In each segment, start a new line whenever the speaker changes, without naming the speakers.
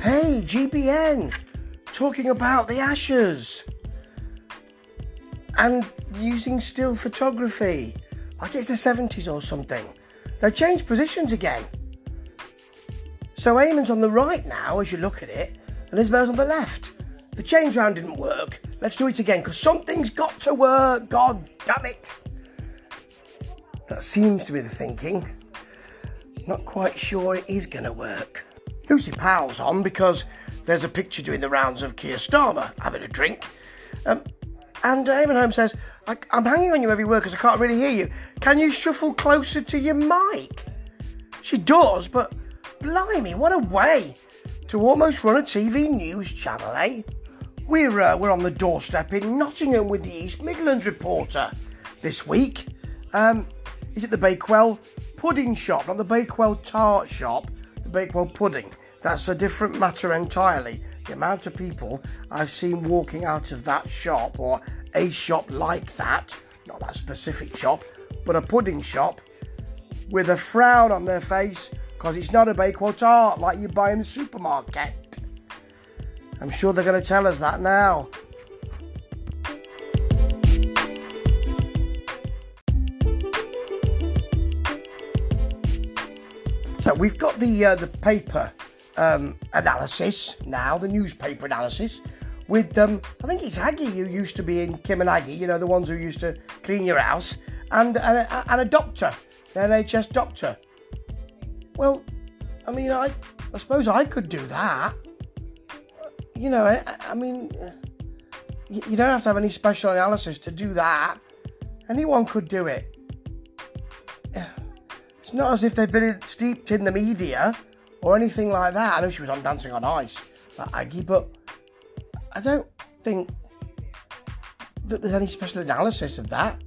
Hey, GBN, talking about the Ashes and using still photography, like it's the 70s or something. They've changed positions again. So Eamonn's on the right now as you look at it, and Isabel's on the left. The change round didn't work. Let's do it again because something's got to work. God damn it. That seems to be the thinking. Not quite sure it is going to work. Lucy Powell's on because there's a picture doing the rounds of Keir Starmer having a drink. Um, and Eamonn Holmes says, I, am hanging on you every word because I can't really hear you. Can you shuffle closer to your mic? She does, but blimey, what a way to almost run a TV news channel, eh? We're, uh, we're on the doorstep in Nottingham with the East Midlands reporter this week. Um, he's at the Bakewell pudding shop, not the Bakewell tart shop, Bakewell pudding. That's a different matter entirely. The amount of people I've seen walking out of that shop or a shop like that, not that specific shop, but a pudding shop, with a frown on their face because it's not a Bakewell tart like you buy in the supermarket. I'm sure they're going to tell us that now. So we've got the uh, the paper um, analysis now, the newspaper analysis with um, I think it's Aggie who used to be in Kim and Aggie, you know, the ones who used to clean your house, and and a, and a doctor, an NHS doctor. Well, I mean, I I suppose I could do that. You know, I, I mean, you, you don't have to have any special analysis to do that. Anyone could do it. It's not as if they've been steeped in the media or anything like that. I know she was on Dancing on Ice, that Aggie, but I don't think that there's any special analysis of that.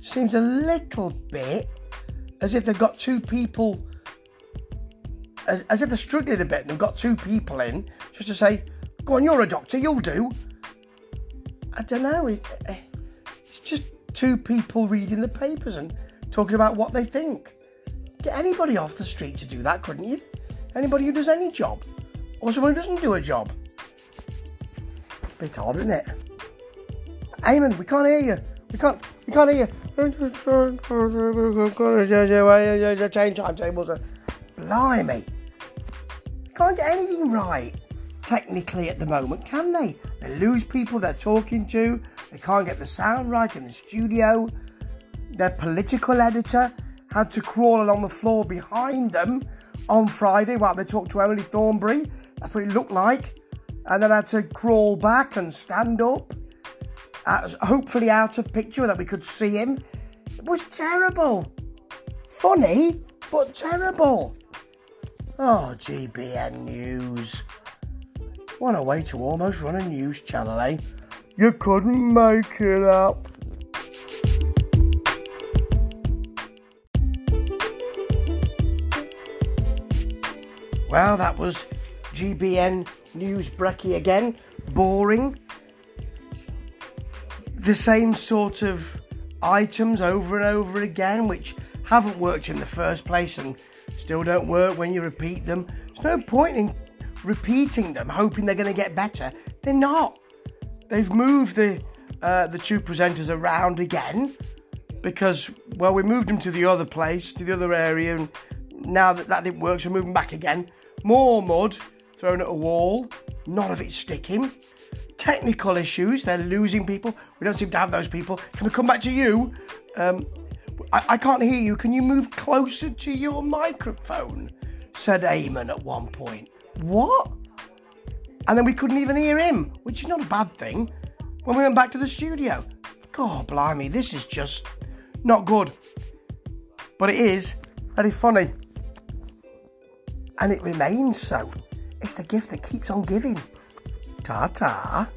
Seems a little bit as if they've got two people, as, as if they're struggling a bit and they've got two people in just to say, go on, you're a doctor, you'll do. I don't know. It, eh, it's just two people reading the papers and talking about what they think. Get anybody off the street to do that, couldn't you? Anybody who does any job, or someone who doesn't do a job. Bit odd, isn't it? Eamonn, we can't hear you. We can't. We can't hear you. Change timetables. Blimey, they can't get anything right technically at the moment, can they? They lose people they're talking to. They can't get the sound right in the studio. Their political editor had to crawl along the floor behind them on Friday while they talked to Emily Thornberry. That's what it looked like. And then had to crawl back and stand up, uh, hopefully out of picture that we could see him. It was terrible. Funny, but terrible. Oh, GBN News. What a way to almost run a news channel, eh? You couldn't make it up. Well, that was GBN News Brekkie again. Boring. The same sort of items over and over again, which haven't worked in the first place and still don't work when you repeat them. There's no point in repeating them, hoping they're going to get better. They're not. They've moved the uh, the two presenters around again because well, we moved them to the other place, to the other area, and now that that didn't work, so moving back again. More mud thrown at a wall, none of it sticking. Technical issues, they're losing people. We don't seem to have those people. Can we come back to you? Um, I, I can't hear you. Can you move closer to your microphone? said Eamonn at one point. What? And then we couldn't even hear him, which is not a bad thing, when we went back to the studio. God blimey, this is just not good. But it is very funny and it remains so. It's the gift that keeps on giving. Ta ta.